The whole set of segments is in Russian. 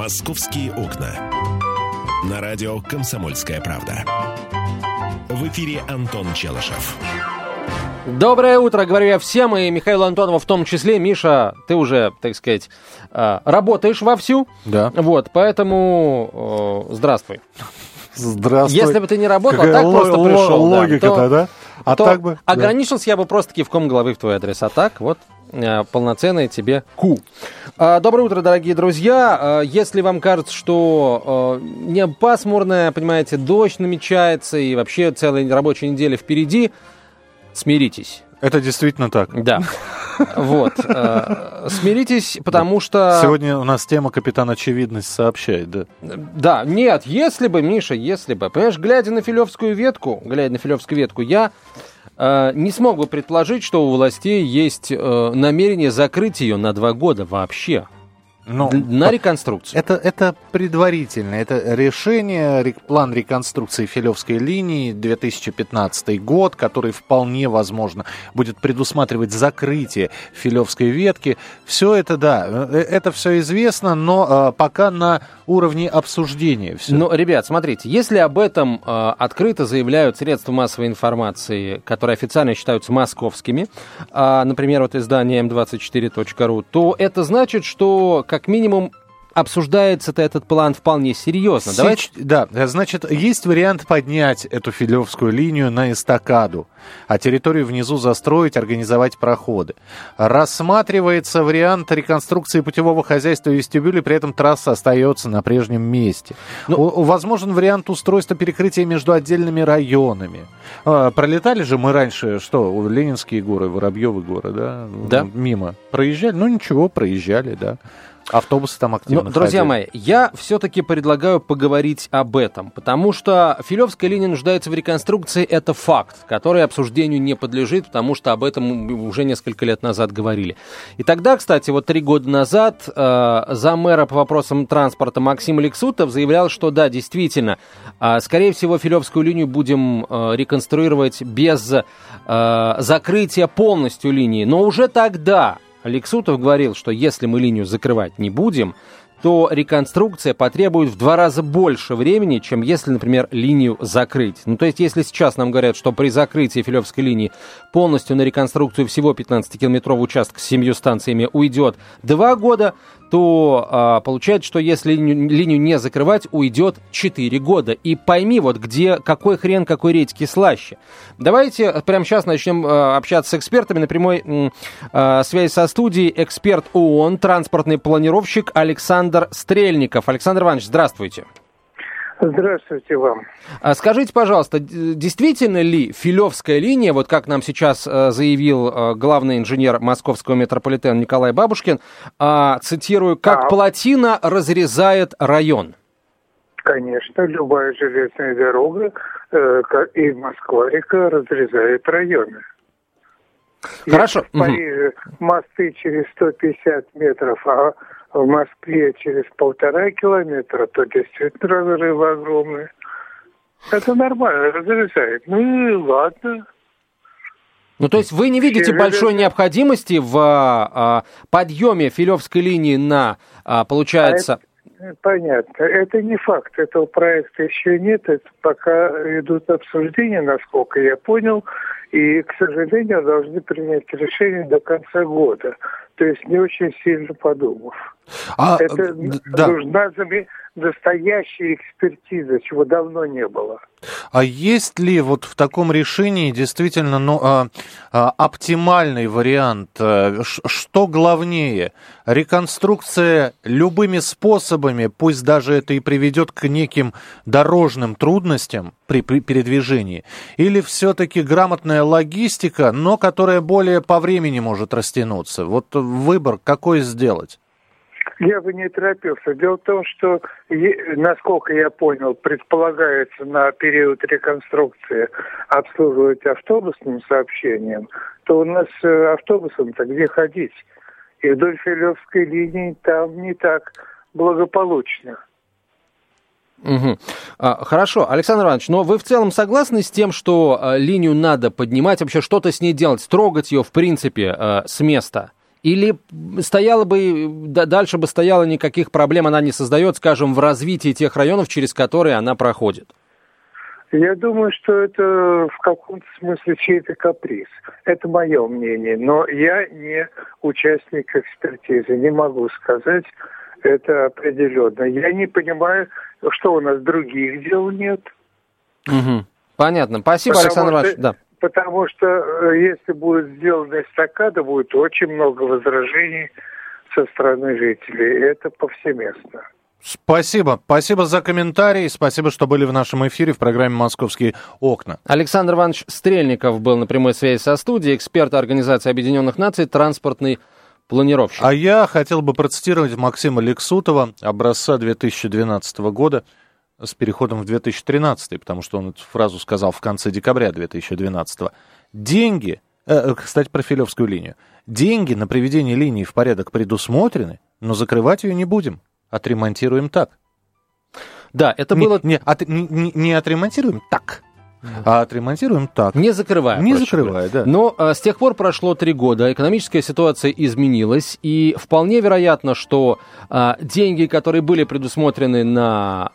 «Московские окна». На радио «Комсомольская правда». В эфире Антон Челышев. Доброе утро, говорю я всем, и Михаилу Антонову в том числе. Миша, ты уже, так сказать, а, работаешь вовсю. Да. Вот, поэтому э, здравствуй. Здравствуй. Если бы ты не работал, а Какая так просто ло- пришел. да, Логика-то, то- да? А то так бы... да. ограничился я бы просто кивком головы в твой адрес. А так вот полноценное тебе ку. А, Доброе утро, дорогие друзья. А, Если вам кажется, что э, не пасмурное, понимаете, дождь намечается и вообще целая рабочая неделя впереди, смиритесь. Это действительно так. Да. Вот. э, Смиритесь, потому что... Сегодня у нас тема «Капитан Очевидность» сообщает, да. Да, нет, если бы, Миша, если бы. Понимаешь, глядя на филевскую ветку, глядя на филевскую ветку, я э, не смог бы предположить, что у властей есть э, намерение закрыть ее на два года вообще. Ну, Д- на реконструкцию. это, это предварительно. Это решение, план реконструкции Филевской линии 2015 год, который вполне возможно будет предусматривать закрытие Филевской ветки. Все это, да, э, это все известно, но э, пока на уровне обсуждения. Всё. Но, ребят, смотрите, если об этом э, открыто заявляют средства массовой информации, которые официально считаются московскими, а, например, вот издание m24.ru, то это значит, что как минимум обсуждается-то этот план вполне серьезно. Давайте Сеч- Да, э, значит, есть вариант поднять эту филевскую линию на эстакаду, а территорию внизу застроить, организовать проходы. Рассматривается вариант реконструкции путевого хозяйства вестибюля, при этом трасса остается на прежнем месте. Ну- У- возможен вариант устройства перекрытия между отдельными районами. А, пролетали же мы раньше, что, Ленинские горы, Воробьевы горы, да? Да. Мимо. Проезжали? Ну ничего, проезжали, да. Автобусы там активно Ну, друзья мои, я все-таки предлагаю поговорить об этом, потому что Филевская линия нуждается в реконструкции, это факт, который обсуждению не подлежит, потому что об этом уже несколько лет назад говорили. И тогда, кстати, вот три года назад э, замэра по вопросам транспорта Максим Алексутов заявлял, что да, действительно, э, скорее всего, Филевскую линию будем э, реконструировать без э, закрытия полностью линии, но уже тогда Алексутов говорил, что если мы линию закрывать не будем, то реконструкция потребует в два раза больше времени, чем если, например, линию закрыть. Ну, то есть, если сейчас нам говорят, что при закрытии Филевской линии полностью на реконструкцию всего 15-километрового участка с семью станциями уйдет два года, то а, получается, что если линию, линию не закрывать, уйдет 4 года. И пойми, вот где, какой хрен, какой редьки слаще. Давайте прямо сейчас начнем а, общаться с экспертами. На прямой а, связи со студией эксперт ООН, транспортный планировщик Александр Стрельников. Александр Иванович, здравствуйте. Здравствуйте вам. А Скажите, пожалуйста, действительно ли Филевская линия, вот как нам сейчас э, заявил э, главный инженер московского метрополитена Николай Бабушкин, а, цитирую, как Да. плотина разрезает район? Конечно, любая железная дорога э, и Москва-река разрезает районы. Хорошо. Если в Париже мосты через 150 метров, а в Москве через полтора километра, то действительно разрывы огромные. Это нормально, разрезает. Ну и ладно. Ну, то есть вы не видите большой необходимости в а, а, подъеме Филевской линии на, а, получается... Э, Понятно. Это не факт. Этого проекта еще нет. Это пока идут обсуждения, насколько я понял. И, к сожалению, должны принять решение до конца года. То есть не очень сильно подумав. А, Это да. нужна настоящая экспертиза, чего давно не было. А есть ли вот в таком решении действительно ну, а, а, оптимальный вариант? Э, Что главнее? Реконструкция любыми способами, пусть даже это и приведет к неким дорожным трудностям при, при передвижении? Или все-таки грамотная логистика, но которая более по времени может растянуться? Вот выбор какой сделать? Я бы не торопился. Дело в том, что, насколько я понял, предполагается на период реконструкции обслуживать автобусным сообщением, то у нас э, автобусом-то где ходить? И вдоль Филевской линии там не так благополучно. А, Хорошо, Александр Иванович, но вы в целом согласны с тем, что а, линию надо поднимать, вообще что-то с ней делать, трогать ее, в принципе, а, с места? Или стояла бы, дальше бы стояла никаких проблем она не создает, скажем, в развитии тех районов, через которые она проходит? Я думаю, что это в каком-то смысле чей-то каприз. Это мое мнение. Но я не участник экспертизы. Не могу сказать это определенно. Я не понимаю, что у нас других дел нет. Угу. Понятно. Спасибо, Потому Александр Иванович. Да потому что э, если будет сделана эстакада, будет очень много возражений со стороны жителей. Это повсеместно. Спасибо. Спасибо за комментарий. Спасибо, что были в нашем эфире в программе «Московские окна». Александр Иванович Стрельников был на прямой связи со студией, эксперт Организации Объединенных Наций, транспортный планировщик. А я хотел бы процитировать Максима Лексутова, образца 2012 года – с переходом в 2013, потому что он эту фразу сказал в конце декабря 2012. Деньги, э, э, кстати, про Филевскую линию. Деньги на приведение линии в порядок предусмотрены, но закрывать ее не будем. Отремонтируем так. Да, это не, было... Не, от, не, не отремонтируем так, а отремонтируем так. Не закрывая. Не закрывая, да. Но а, с тех пор прошло три года, экономическая ситуация изменилась, и вполне вероятно, что а, деньги, которые были предусмотрены на,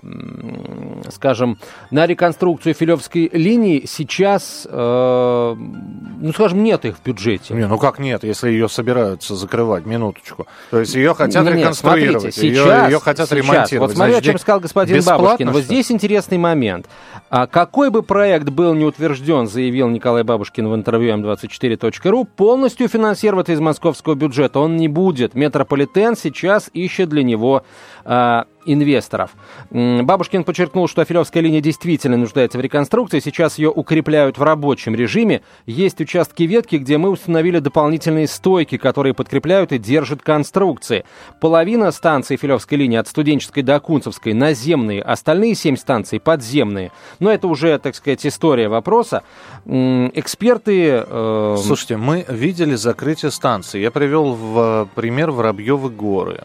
скажем, на реконструкцию Филевской линии, сейчас, а, ну, скажем, нет их в бюджете. Не, ну как нет, если ее собираются закрывать, минуточку. То есть ее хотят нет, реконструировать, смотрите, сейчас, ее, ее хотят сейчас, ремонтировать. Вот смотри, о чем сказал господин Бабушкин. Вот здесь интересный момент. А какой бы проект проект был не утвержден, заявил Николай Бабушкин в интервью М24.ру, полностью финансироваться из московского бюджета он не будет. Метрополитен сейчас ищет для него э, инвесторов. Бабушкин подчеркнул, что Филевская линия действительно нуждается в реконструкции. Сейчас ее укрепляют в рабочем режиме. Есть участки ветки, где мы установили дополнительные стойки, которые подкрепляют и держат конструкции. Половина станций Филевской линии от Студенческой до Кунцевской наземные, остальные семь станций подземные. Но это уже, так сказать, история вопроса. Эксперты... Э... Слушайте, мы видели закрытие станции. Я привел в пример Воробьевы горы.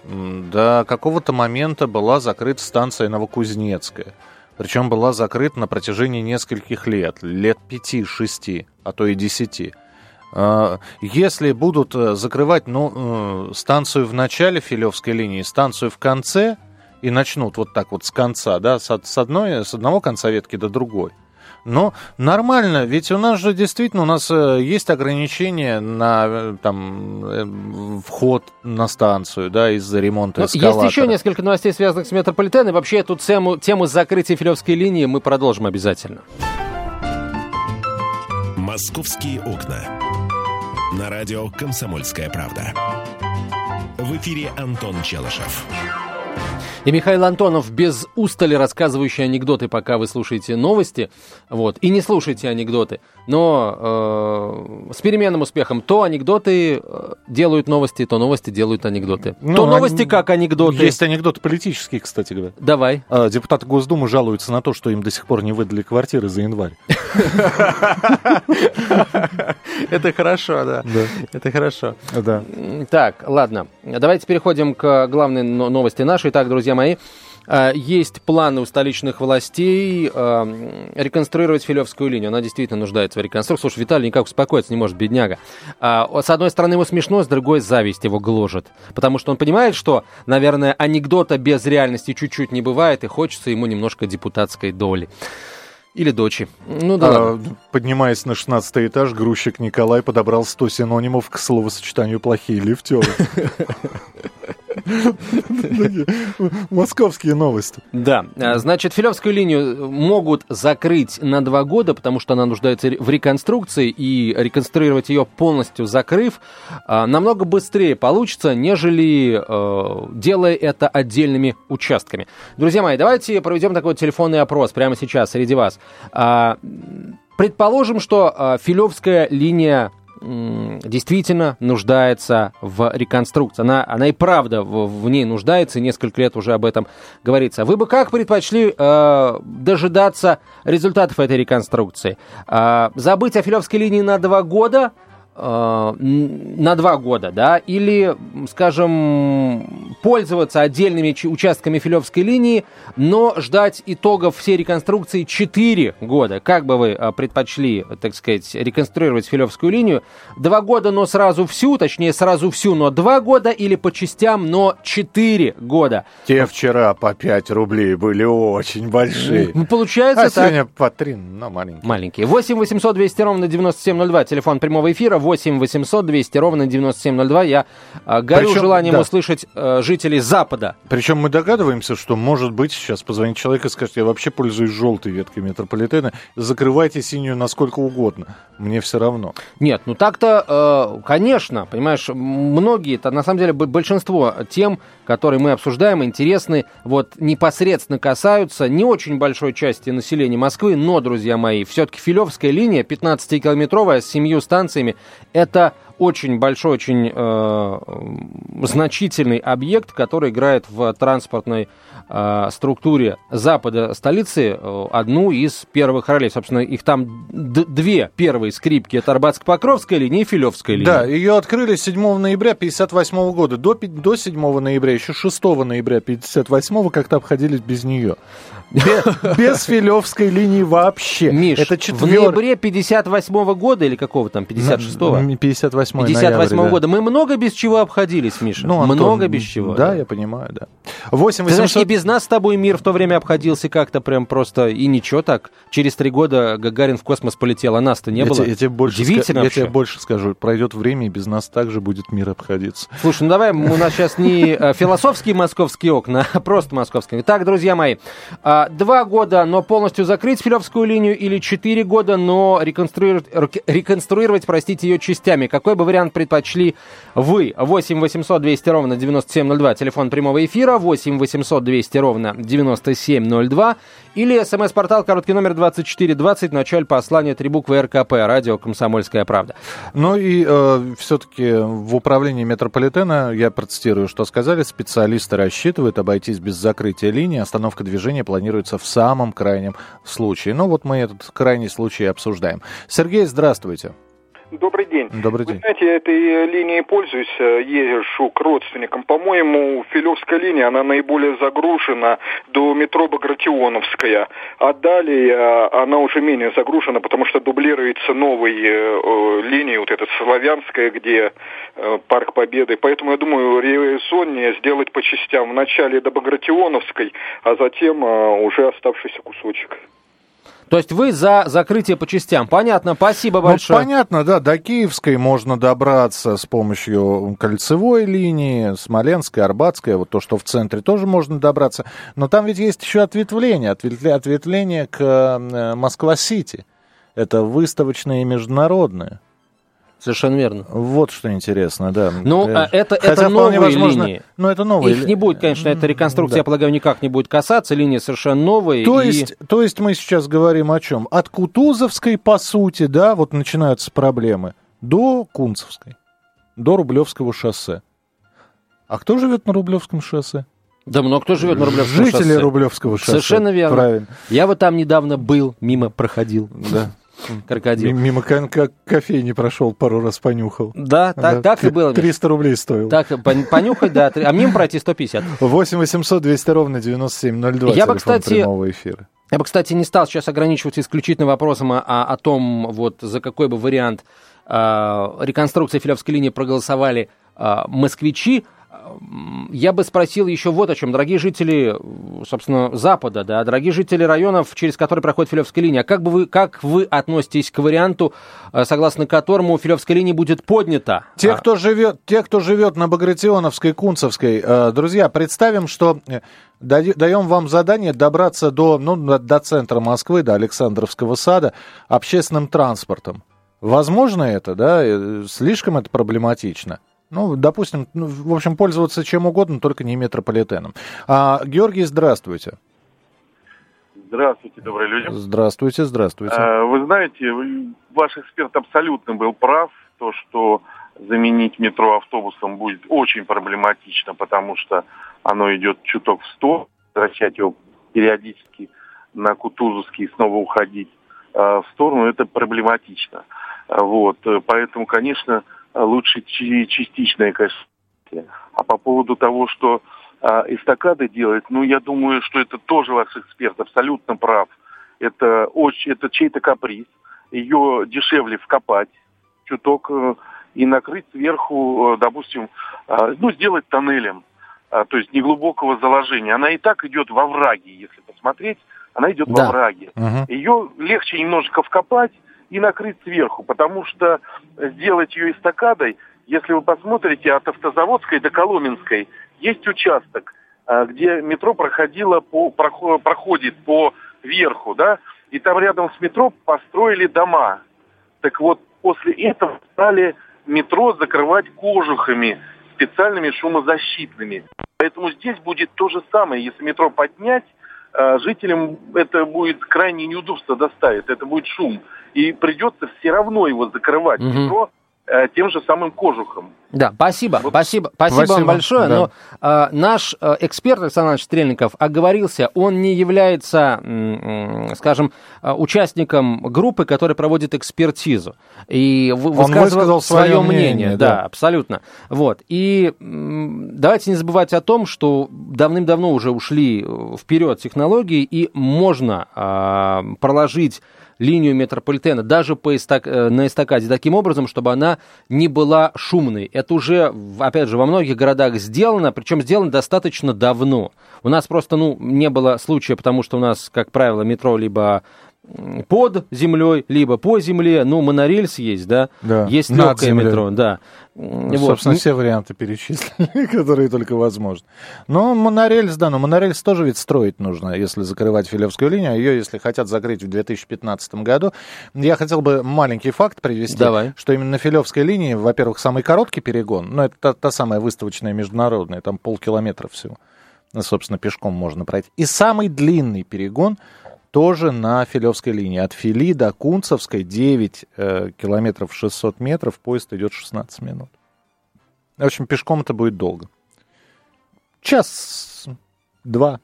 До какого-то момента была была закрыта станция Новокузнецкая. Причем была закрыта на протяжении нескольких лет, лет пяти-шести, а то и десяти. А, если будут э, закрывать ну, э, станцию в начале Филевской линии, станцию в конце, и начнут вот так вот с конца, да, с, одной, с одного конца ветки до другой, но нормально, ведь у нас же действительно у нас э, есть ограничения на э, там, э, вход на станцию, да, из-за ремонта эскалатора. Есть еще несколько новостей, связанных с метрополитеном. Вообще эту тему, тему закрытия Филевской линии мы продолжим обязательно. «Московские окна». На радио «Комсомольская правда». В эфире Антон Челышев. И Михаил Антонов без устали рассказывающий анекдоты, пока вы слушаете новости. Вот. И не слушайте анекдоты. Но э, с переменным успехом то анекдоты э, делают новости, то новости делают анекдоты. Ну, то новости как анекдоты. Есть анекдоты политические, кстати говоря. Давай. А, депутаты Госдумы жалуются на то, что им до сих пор не выдали квартиры за январь. Это хорошо, да. Это хорошо. Да. Так, ладно. Давайте переходим к главной новости нашей. Так, друзья мои, а, есть планы у столичных властей э, реконструировать Филевскую линию. Она действительно нуждается в реконструкции. Слушай, Виталий никак успокоиться не может, бедняга. А, с одной стороны, ему смешно, с другой зависть его гложет. Потому что он понимает, что, наверное, анекдота без реальности чуть-чуть не бывает, и хочется ему немножко депутатской доли. Или дочи. Ну да. А, поднимаясь на 16 этаж, грузчик Николай подобрал 100 синонимов к словосочетанию «плохие лифтеры». Московские новости. Да. А, значит, Филевскую линию могут закрыть на два года, потому что она нуждается в реконструкции, и реконструировать ее полностью закрыв а, намного быстрее получится, нежели а, делая это отдельными участками. Друзья мои, давайте проведем такой телефонный опрос прямо сейчас среди вас. Предположим, что Филевская линия действительно нуждается в реконструкции. Она, она и правда в, в ней нуждается, и несколько лет уже об этом говорится. Вы бы как предпочли э, дожидаться результатов этой реконструкции? Э, забыть о Филевской линии на два года, на два года, да, или, скажем, пользоваться отдельными участками Филевской линии, но ждать итогов всей реконструкции 4 года. Как бы вы а, предпочли, так сказать, реконструировать Филевскую линию? Два года, но сразу всю, точнее сразу всю, но два года или по частям, но 4 года. Те вчера по 5 рублей были очень большие. Получается а так. сегодня по 3, но маленькие. Маленькие. 8 800 200 ровно 9702, телефон прямого эфира, 8 800 200 ровно 9702. Я э, горю Причем, желанием да. услышать э, жителей Запада. Причем мы догадываемся, что может быть сейчас позвонит человек и скажет, я вообще пользуюсь желтой веткой метрополитена, закрывайте синюю насколько угодно, мне все равно. Нет, ну так-то, э, конечно, понимаешь, многие, это на самом деле большинство тем, которые мы обсуждаем, интересны, вот непосредственно касаются не очень большой части населения Москвы, но, друзья мои, все-таки Филевская линия, 15-километровая, с семью станциями, это очень большой, очень э, значительный объект, который играет в транспортной структуре запада столицы э, одну из первых ролей. Собственно, их там две первые скрипки. Это Арбатско-Покровская линия и Филевская линия. Да, ее открыли 7 ноября 1958 года. До, до 7 ноября, еще 6 ноября 1958 как-то обходились без нее. Без, филевской линии вообще. Миш, это четвер... в ноябре 58 года или какого там, 56-го? 58 58 -го года. Мы много без чего обходились, Миша. Ну, Антон, много без чего. Да, да, я понимаю, да. 8 800... Ты знаешь, и без нас с тобой мир в то время обходился как-то прям просто, и ничего так. Через три года Гагарин в космос полетел, а нас-то не я было. Тебе, я тебе больше Удивительно ска... Я тебе больше скажу, пройдет время, и без нас также будет мир обходиться. Слушай, ну давай, у нас сейчас не э, философские московские окна, а просто московские. Так, друзья мои, а, два года, но полностью закрыть Филевскую линию или четыре года, но реконструировать, реконструировать, простите, ее частями. Какой бы вариант предпочли вы? 8 800 200 ровно 9702, телефон прямого эфира, 8 800 200 ровно 9702 или смс-портал короткий номер 2420, началь послания три буквы РКП, радио «Комсомольская правда». Ну и э, все-таки в управлении метрополитена, я процитирую, что сказали, специалисты рассчитывают обойтись без закрытия линии, остановка движения планируется в самом крайнем случае. Ну вот мы этот крайний случай обсуждаем. Сергей, здравствуйте. Добрый день. Добрый день. Вы знаете, я этой линией пользуюсь, э, езжу к родственникам. По-моему, Филевская линия, она наиболее загружена до метро Багратионовская. А далее э, она уже менее загружена, потому что дублируется новой э, линией, вот эта Славянская, где э, Парк Победы. Поэтому, я думаю, резоннее сделать по частям. Вначале до Багратионовской, а затем э, уже оставшийся кусочек. То есть вы за закрытие по частям. Понятно, спасибо ну, большое. Ну, понятно, да, до Киевской можно добраться с помощью кольцевой линии, Смоленской, Арбатской, вот то, что в центре, тоже можно добраться. Но там ведь есть еще ответвление, ответвление к э, Москва-Сити. Это выставочное и международное. Совершенно верно. Вот что интересно, да. Ну, э, это, Хотя это новые возможно, линии. Ну, это новые. Их не будет, конечно, эта реконструкция, да. я полагаю, никак не будет касаться. Линии совершенно новые. То, и... есть, то есть мы сейчас говорим о чем? От Кутузовской, по сути, да, вот начинаются проблемы, до Кунцевской, до Рублевского шоссе. А кто живет на Рублевском шоссе? Да много кто живет на Рублевском Жители шоссе. Жители Рублевского шоссе. Совершенно верно. Правильно. Я вот там недавно был, мимо проходил. Да крокодил. Мимо кофейни прошел, пару раз понюхал. Да, так, да. так и было. 300 рублей стоил. Так, понюхать, да. А мимо пройти 150. 8 800 200 ровно 9702. Я бы, кстати, прямого эфира. Я бы, кстати, не стал сейчас ограничиваться исключительно вопросом о, о том, вот за какой бы вариант э, реконструкции Филевской линии проголосовали э, москвичи я бы спросил еще вот о чем. Дорогие жители, собственно, Запада, да, дорогие жители районов, через которые проходит Филевская линия, как, бы вы, как вы относитесь к варианту, э, согласно которому Филевская линия будет поднята? Те, а кто живет, те, кто живет на Багратионовской, Кунцевской, э, друзья, представим, что э, даем вам задание добраться до, ну, до центра Москвы, до Александровского сада общественным транспортом. Возможно это, да? Слишком это проблематично. Ну, допустим, ну, в общем, пользоваться чем угодно, только не метрополитеном. А, Георгий, здравствуйте. Здравствуйте, добрые люди. Здравствуйте, здравствуйте. А, вы знаете, ваш эксперт абсолютно был прав, то, что заменить метро автобусом будет очень проблематично, потому что оно идет чуток в сто, возвращать его периодически на Кутузовский и снова уходить а, в сторону, это проблематично. Вот, поэтому, конечно, лучше частичное, развития. А по поводу того, что а, эстакады делать, ну, я думаю, что это тоже ваш эксперт абсолютно прав. Это, очень, это чей-то каприз. Ее дешевле вкопать чуток э, и накрыть сверху, э, допустим, э, ну, сделать тоннелем, э, то есть неглубокого заложения. Она и так идет во враге, если посмотреть, она идет да. во враге. Угу. Ее легче немножко вкопать и накрыть сверху, потому что сделать ее эстакадой, если вы посмотрите от Автозаводской до Коломенской, есть участок, э, где метро проходило по, проходит по верху, да, и там рядом с метро построили дома. Так вот, после этого стали метро закрывать кожухами, специальными шумозащитными. Поэтому здесь будет то же самое. Если метро поднять, э, жителям это будет крайне неудобство доставит, это будет шум. И придется все равно его закрывать. Угу. Метро Э, тем же самым кожухом. Да, спасибо, вот. спасибо, спасибо, спасибо вам большое. Да. Но э, наш э, эксперт Александр Стрельников оговорился, он не является, э, скажем, участником группы, которая проводит экспертизу. И вы, он высказал свое мнение, мнение да, да, абсолютно. Вот. И э, давайте не забывать о том, что давным-давно уже ушли вперед технологии, и можно э, проложить линию метрополитена, даже по эстак, э, на эстакаде, таким образом, чтобы она не была шумной. Это уже, опять же, во многих городах сделано, причем сделано достаточно давно. У нас просто, ну, не было случая, потому что у нас, как правило, метро либо под землей, либо по земле. Ну, монорельс есть, да? да. Есть легкое метро, да. Ну, вот. Собственно, все варианты перечислили, которые только возможны. Но монорельс, да, но монорельс тоже ведь строить нужно, если закрывать Филевскую линию. Ее, если хотят закрыть в 2015 году. Я хотел бы маленький факт привести, Давай. что именно на Филевской линии, во-первых, самый короткий перегон, но это та, та самая выставочная международная, там полкилометра всего. Собственно, пешком можно пройти. И самый длинный перегон – тоже на Филевской линии. От Фили до Кунцевской 9 э, километров 600 метров, поезд идет 16 минут. В общем, пешком это будет долго. Час, два.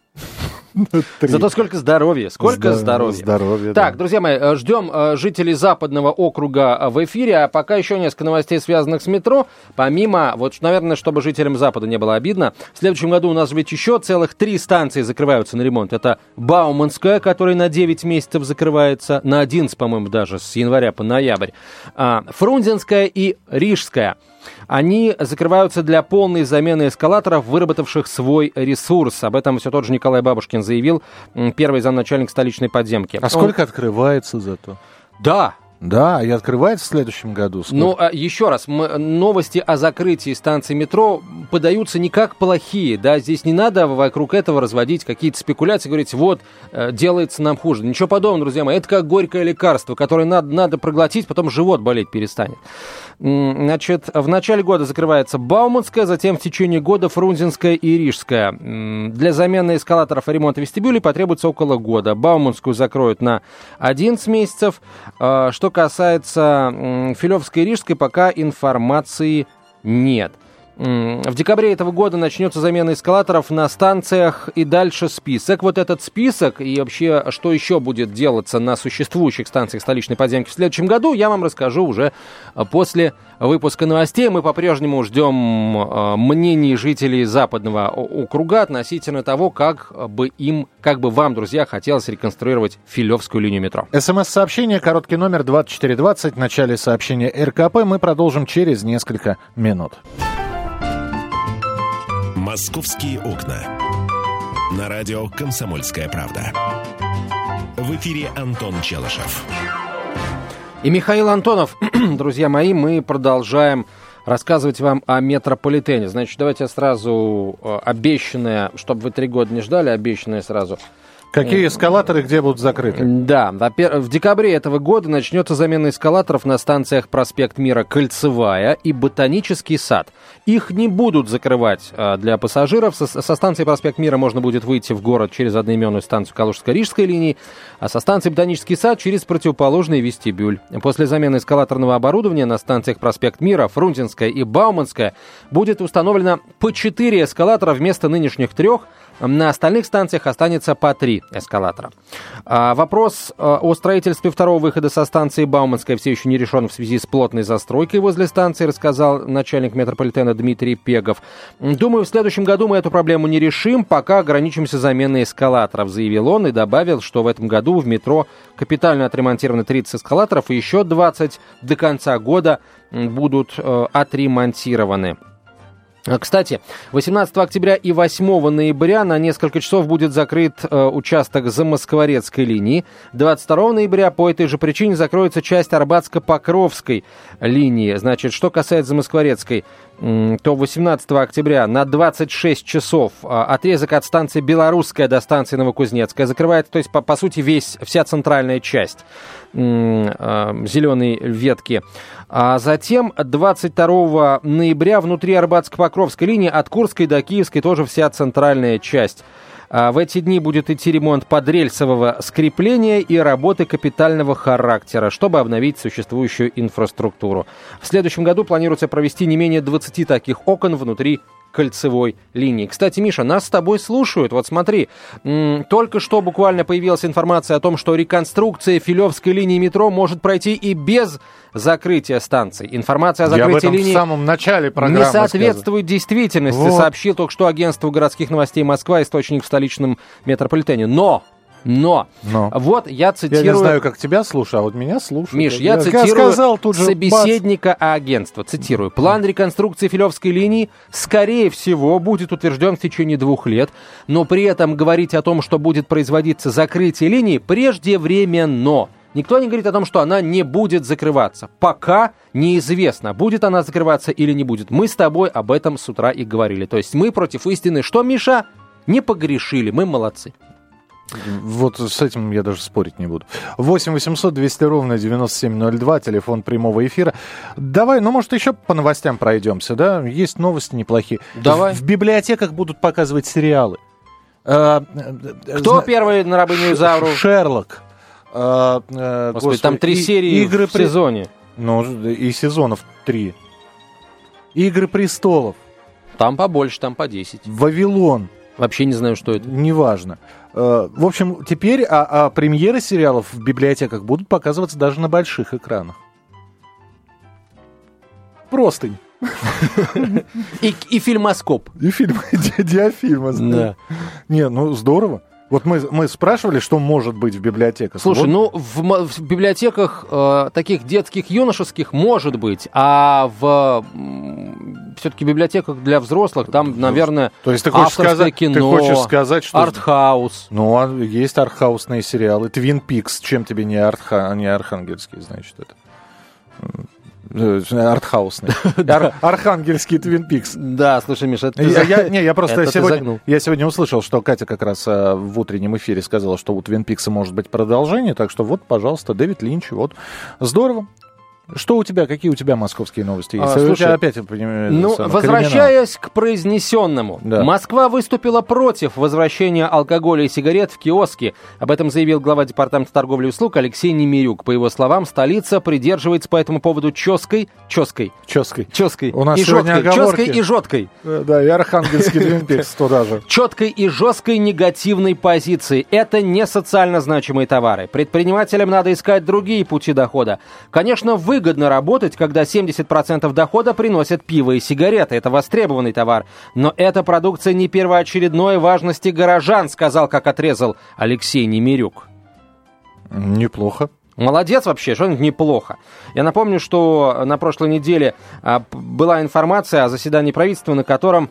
Зато сколько здоровья, сколько здоровья. здоровья так, друзья мои, э, ждем э, жителей западного округа э, в эфире, а пока еще несколько новостей, связанных с метро. Помимо, вот, наверное, чтобы жителям Запада не было обидно, в следующем году у нас ведь еще целых три станции закрываются на ремонт. Это Бауманская, которая на 9 месяцев закрывается, на 11, по-моему, даже с января по ноябрь. А, Фрунзенская и Рижская они закрываются для полной замены эскалаторов, выработавших свой ресурс. Об этом все тот же Николай Бабушкин заявил, первый замначальник столичной подземки. А Он... сколько открывается зато? Да, да, и открывается в следующем году. Сколько? Ну, а еще раз, мы, новости о закрытии станции метро подаются не как плохие, да, здесь не надо вокруг этого разводить какие-то спекуляции, говорить, вот, э, делается нам хуже. Ничего подобного, друзья мои, это как горькое лекарство, которое надо, надо проглотить, потом живот болеть перестанет. Значит, в начале года закрывается Бауманская, затем в течение года Фрунзенская и Рижская. Для замены эскалаторов и ремонта вестибюлей потребуется около года. Бауманскую закроют на 11 месяцев. А, что касается Филевской и Рижской, пока информации нет. В декабре этого года начнется замена эскалаторов на станциях и дальше список. Вот этот список и вообще, что еще будет делаться на существующих станциях столичной подземки в следующем году, я вам расскажу уже а, после выпуска новостей. Мы по-прежнему ждем а, мнений жителей западного округа относительно того, как бы им, как бы вам, друзья, хотелось реконструировать Филевскую линию метро. СМС-сообщение, короткий номер 2420, в начале сообщения РКП. Мы продолжим через несколько минут. «Московские окна». На радио «Комсомольская правда». В эфире Антон Челышев. И Михаил Антонов. Друзья мои, мы продолжаем рассказывать вам о метрополитене. Значит, давайте сразу э, обещанное, чтобы вы три года не ждали, обещанное сразу – Какие эскалаторы где будут закрыты? Да, в декабре этого года начнется замена эскалаторов на станциях Проспект Мира Кольцевая и Ботанический сад. Их не будут закрывать а, для пассажиров. Со, станции Проспект Мира можно будет выйти в город через одноименную станцию Калужско-Рижской линии, а со станции Ботанический сад через противоположный вестибюль. После замены эскалаторного оборудования на станциях Проспект Мира, Фрунзенская и Бауманская будет установлено по 4 эскалатора вместо нынешних трех – На остальных станциях останется по три эскалатора. А, вопрос а, о строительстве второго выхода со станции Бауманская все еще не решен в связи с плотной застройкой возле станции, рассказал начальник метрополитена Дмитрий Пегов. Думаю, в следующем году мы эту проблему не решим, пока ограничимся заменой эскалаторов, заявил он и добавил, что в этом году в метро капитально отремонтированы 30 эскалаторов и еще 20 до конца года будут э, отремонтированы. А, кстати, 18 октября и 8 ноября на несколько часов будет закрыт э, участок Замоскворецкой линии. 22 ноября по этой же причине закроется часть Арбатско-Покровской линии. Значит, что касается Замоскворецкой, то 18 октября на 26 часов э, отрезок от станции Белорусская до станции Новокузнецкая закрывает, то есть, по, по сути, весь, вся центральная часть э, зеленой ветки. А затем 22 ноября внутри Арбатско-Покровской линии от Курской до Киевской тоже вся центральная часть. А в эти дни будет идти ремонт подрельсового скрепления и работы капитального характера, чтобы обновить существующую инфраструктуру. В следующем году планируется провести не менее 20 таких окон внутри кольцевой линии. Кстати, Миша, нас с тобой слушают. Вот смотри, только что буквально появилась информация о том, что реконструкция Филевской линии метро может пройти и без закрытия станций. Информация о закрытии линии в самом начале программы не соответствует сказал. действительности, вот. сообщил только что агентство городских новостей Москва, источник в столичном метрополитене. Но но, Но. вот я цитирую... Я не знаю, как тебя слушаю, а вот меня слушают. Миш, я, я цитирую сказал, тут же собеседника бац. агентства. Цитирую. План реконструкции Филевской линии, скорее всего, будет утвержден в течение двух лет, но при этом говорить о том, что будет производиться закрытие линии, преждевременно. Никто не говорит о том, что она не будет закрываться. Пока неизвестно, будет она закрываться или не будет. Мы с тобой об этом с утра и говорили. То есть мы против истины. Что, Миша? Не погрешили, мы молодцы. Вот с этим я даже спорить не буду. 8 800 200 ровно 9702, телефон прямого эфира. Давай, ну, может, еще по новостям пройдемся, да? Есть новости неплохие. Давай. В, в библиотеках будут показывать сериалы. А, Кто зна... первый на рабыню Изауру? Шерлок. Господи, господи, там три и, серии игры в при... сезоне. Ну, и сезонов три. Игры престолов. Там побольше, там по 10. Вавилон. Вообще не знаю, что это. Неважно. Э, в общем, теперь а, а премьеры сериалов в библиотеках будут показываться даже на больших экранах. Простынь. И, и фильмоскоп. И фильм, диафильмоскоп. Да. Не, ну здорово. Вот мы, мы спрашивали, что может быть в библиотеках. Слушай, вот. ну в, в библиотеках э, таких детских, юношеских может быть, а в все-таки библиотеках для взрослых там, наверное, То есть ты хочешь сказать, кино, ты хочешь сказать, что артхаус. Ну, а есть артхаусные сериалы. Твин Пикс, чем тебе не, артха, не архангельский, значит это? Э, артхаусный. Ар- архангельский Твин Пикс. Да, слушай, Миша, это я, я, не, я просто это сегодня, я сегодня услышал, что Катя как раз а, в утреннем эфире сказала, что у Твин Пикса может быть продолжение, так что вот, пожалуйста, Дэвид Линч, вот. Здорово. Что у тебя, какие у тебя московские новости есть? А, слушай, тебя опять, ну, самое, возвращаясь криминал. к произнесенному, да. Москва выступила против возвращения алкоголя и сигарет в киоски. Об этом заявил глава Департамента торговли и услуг Алексей Немирюк. По его словам, столица придерживается по этому поводу четкой, четкой, четкой, четкой у нас и жесткой, ческой и жесткой. Э, да, и архангельский Твин Пикс туда же. Четкой и жесткой негативной позиции. Это не социально значимые товары. Предпринимателям надо искать другие пути дохода. Конечно, вы выгодно работать, когда 70% дохода приносят пиво и сигареты. Это востребованный товар. Но эта продукция не первоочередной важности горожан, сказал, как отрезал Алексей Немирюк. Неплохо. Молодец вообще, что-нибудь неплохо. Я напомню, что на прошлой неделе а, была информация о заседании правительства, на котором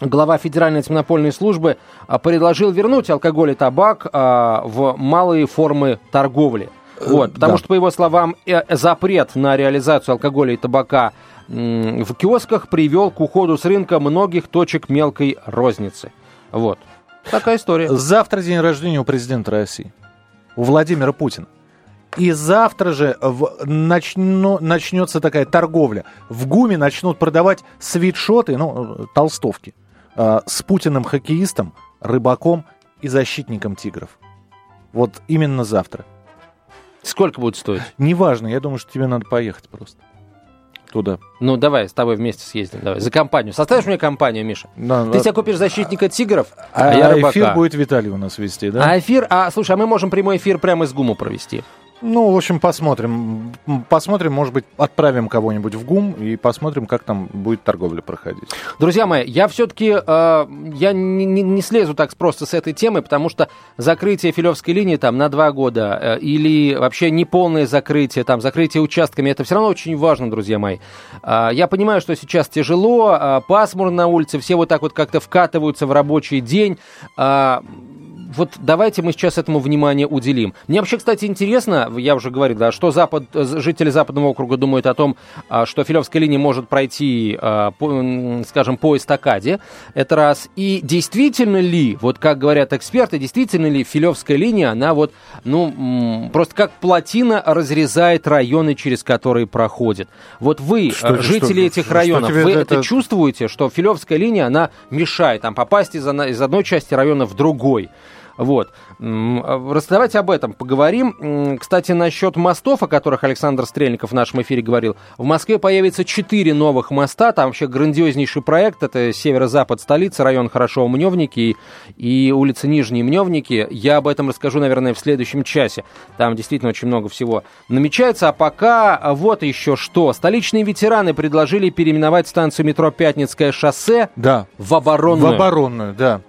глава Федеральной антимонопольной службы а, предложил вернуть алкоголь и табак а, в малые формы торговли. Вот, потому да. что, по его словам, э, запрет на реализацию алкоголя и табака в киосках привел к уходу с рынка многих точек мелкой розницы. Вот. Такая история. Завтра день рождения у президента России. У Владимира Путина. И завтра же в, начну, начнется такая торговля. В ГУМе начнут продавать свитшоты, ну, толстовки, э, с Путиным хоккеистом, рыбаком и защитником тигров. Вот именно завтра. Сколько будет стоить? Неважно, я думаю, что тебе надо поехать просто. туда. Ну, давай, с тобой вместе съездим. Давай, за компанию. Составишь мне компанию, Миша? Да, Ты да. себе купишь защитника тигров, А, а, я а рыбака. эфир будет Виталий у нас вести, да? А эфир, а слушай, а мы можем прямой эфир прямо из ГУМа провести. Ну, в общем, посмотрим. Посмотрим, может быть, отправим кого-нибудь в ГУМ и посмотрим, как там будет торговля проходить. Друзья мои, я все-таки я не, не- не слезу так просто с этой темы, потому что закрытие Филевской линии там на два года э, или вообще неполное закрытие, там закрытие участками, это все равно очень важно, друзья мои. А, я понимаю, что сейчас тяжело, а, пасмурно на улице, все вот так вот как-то вкатываются в рабочий день. А, вот давайте мы сейчас этому внимание уделим. Мне вообще, кстати, интересно, я уже говорил, да, что запад, э, жители Западного округа думают о том, а, что Филевская линия может пройти, а, скажем, по эстакаде. Это раз. И действительно ли, вот как говорят эксперты, действительно ли Филевская линия, она вот, ну, просто как плотина разрезает районы, через которые проходит. Вот вы, Что- э, жители что- этих что районов, тебе вы это- это чувствуете, что Филевская линия, она мешает там попасть из, из одной части района в другой? Вот. А, Давайте об этом поговорим. Кстати, насчет мостов, о которых Александр Стрельников в нашем эфире говорил. В Москве появится четыре новых моста. Там вообще грандиознейший проект. Это северо-запад столицы, район Хорошо Мневники и, и улица Нижние Мневники. Я об этом расскажу, наверное, в следующем часе. Там действительно очень много всего намечается. А пока вот еще что. Столичные ветераны предложили переименовать станцию метро Пятницкое шоссе Да. в оборонную. В оборонную, да.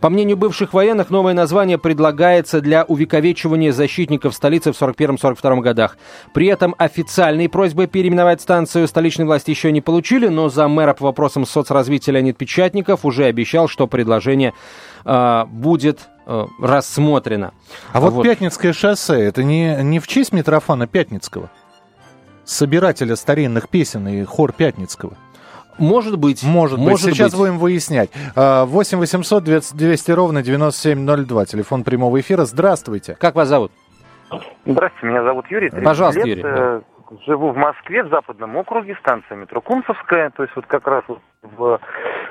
По мнению бывших военных, новое название предлагается для увековечивания защитников столицы в 41-42 годах. При этом официальной просьбы переименовать станцию столичной власти еще не получили, но за мэра по вопросам соцразвития Леонид Печатников уже обещал, что предложение э, будет э, рассмотрено. А вот, Пятницкое шоссе, это не, не в честь Митрофана Пятницкого? Собирателя старинных песен и хор Пятницкого. Может быть. Может быть. может Сейчас быть. будем выяснять. А, 8 800 200 200 ровно 9702. Телефон прямого эфира. Здравствуйте. Как вас зовут? Здравствуйте, меня зовут Юрий. 30 Пожалуйста, лет, Юрий, э, Живу в Москве, в Западном округе, станция метро Кунцевская. То есть вот как раз вот в-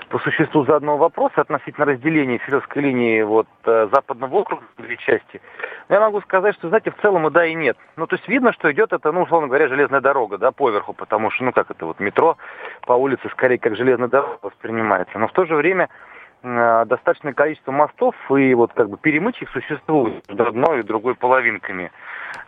по существу заданного вопроса относительно разделения Филевской линии вот э, Западного округа на две части. Я могу сказать, что, знаете, в целом и да, и нет. Ну, то есть видно, что идет это, ну, условно говоря, железная дорога, да, поверху, потому что, ну, как это вот метро по улице скорее как железная дорога воспринимается. Но в то же время э, достаточное количество мостов и вот как бы перемычек существует между одной и другой половинками.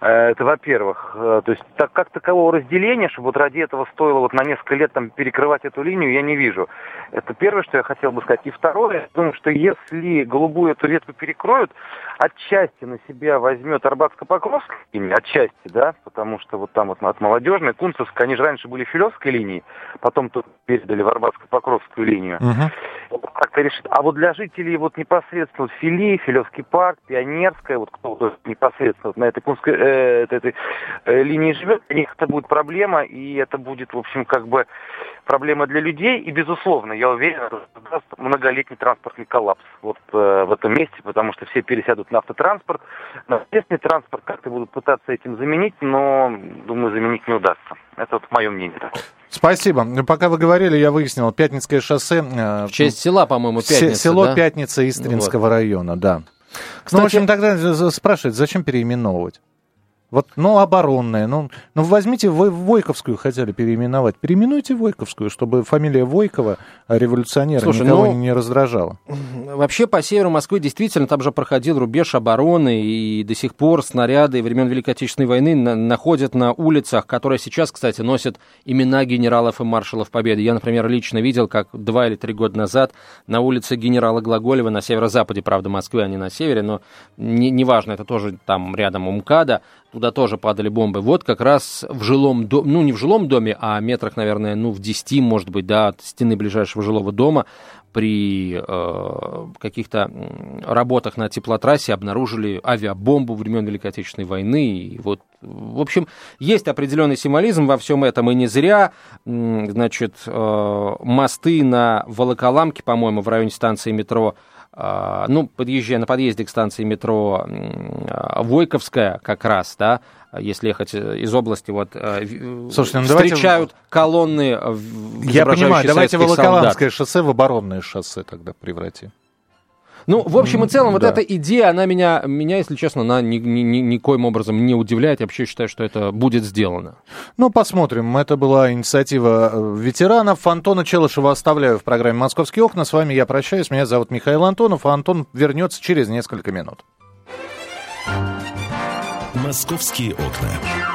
Э, Это во-первых. Э, То есть так, как такового разделения, чтобы вот ради этого стоило вот на несколько лет там перекрывать эту линию, я не вижу. Это первое, что я хотел бы сказать. И второе, я думаю, что если голубую эту ветку перекроют, отчасти на себя возьмет Арбатско-Покровская линия, отчасти, да, потому что вот там вот от Молодежной, Кунцевской, они же раньше были Филевской линией, потом тут передали в Арбатско-Покровскую линию. Это как-то решит. А вот для жителей вот непосредственно вот Фили, Филевский парк, Пионерская, вот кто вот непосредственно вот на этой, Кунской, э, этой, этой, э, линии живет, для них это будет проблема, и это будет, в общем, как бы проблема для людей, и, безусловно, я уверен, это создаст многолетний транспортный коллапс вот э, в этом месте, потому что все пересядут на автотранспорт, на общественный транспорт как-то будут пытаться этим заменить, но, думаю, заменить не удастся. Это вот мое мнение такое. Спасибо. Пока вы говорили, я выяснил, Пятницкое шоссе... э, В честь села, по-моему, Пятница, Село да? Пятница Истринского района, да. ну, в общем, тогда спрашивают, зачем переименовывать? Вот, ну, оборонная, ну, ну возьмите, вы Войковскую хотели переименовать, переименуйте Войковскую, чтобы фамилия Войкова, а революционера, Слушай, никого ну, не раздражала. Вообще по северу Москвы действительно там же проходил рубеж обороны, и до сих пор снаряды времен Великой Отечественной войны на- находят на улицах, которые сейчас, кстати, носят имена генералов и маршалов Победы. Я, например, лично видел, как два или три года назад на улице генерала Глаголева на северо-западе, правда, Москвы, а не на севере, но не- неважно, это тоже там рядом у МКАДа, туда тоже падали бомбы. Вот как раз в жилом доме, ну не в жилом доме, а метрах, наверное, ну в 10, может быть, да, от стены ближайшего жилого дома при э, каких-то работах на теплотрассе обнаружили авиабомбу времен Великой Отечественной войны. И вот, в общем, есть определенный символизм во всем этом, и не зря, значит, э, мосты на Волоколамке, по-моему, в районе станции метро ну, подъезжая на подъезде к станции метро а, Войковская как раз, да, если ехать э, из области, вот, э, в- Слушайте, ну давайте- встречают колонны, э, в- Я понимаю, давайте Волоколамское солдат. шоссе в оборонное шоссе тогда превратим. Ну, в общем и целом, вот да. эта идея, она меня, меня, если честно, она ни, ни, ни, никоим образом не удивляет. Я вообще считаю, что это будет сделано. Ну, посмотрим. Это была инициатива э, ветеранов. Антона Челышева оставляю в программе «Московские окна». С вами я прощаюсь. Меня зовут Михаил Антонов, а Антон вернется через несколько минут. «Московские окна».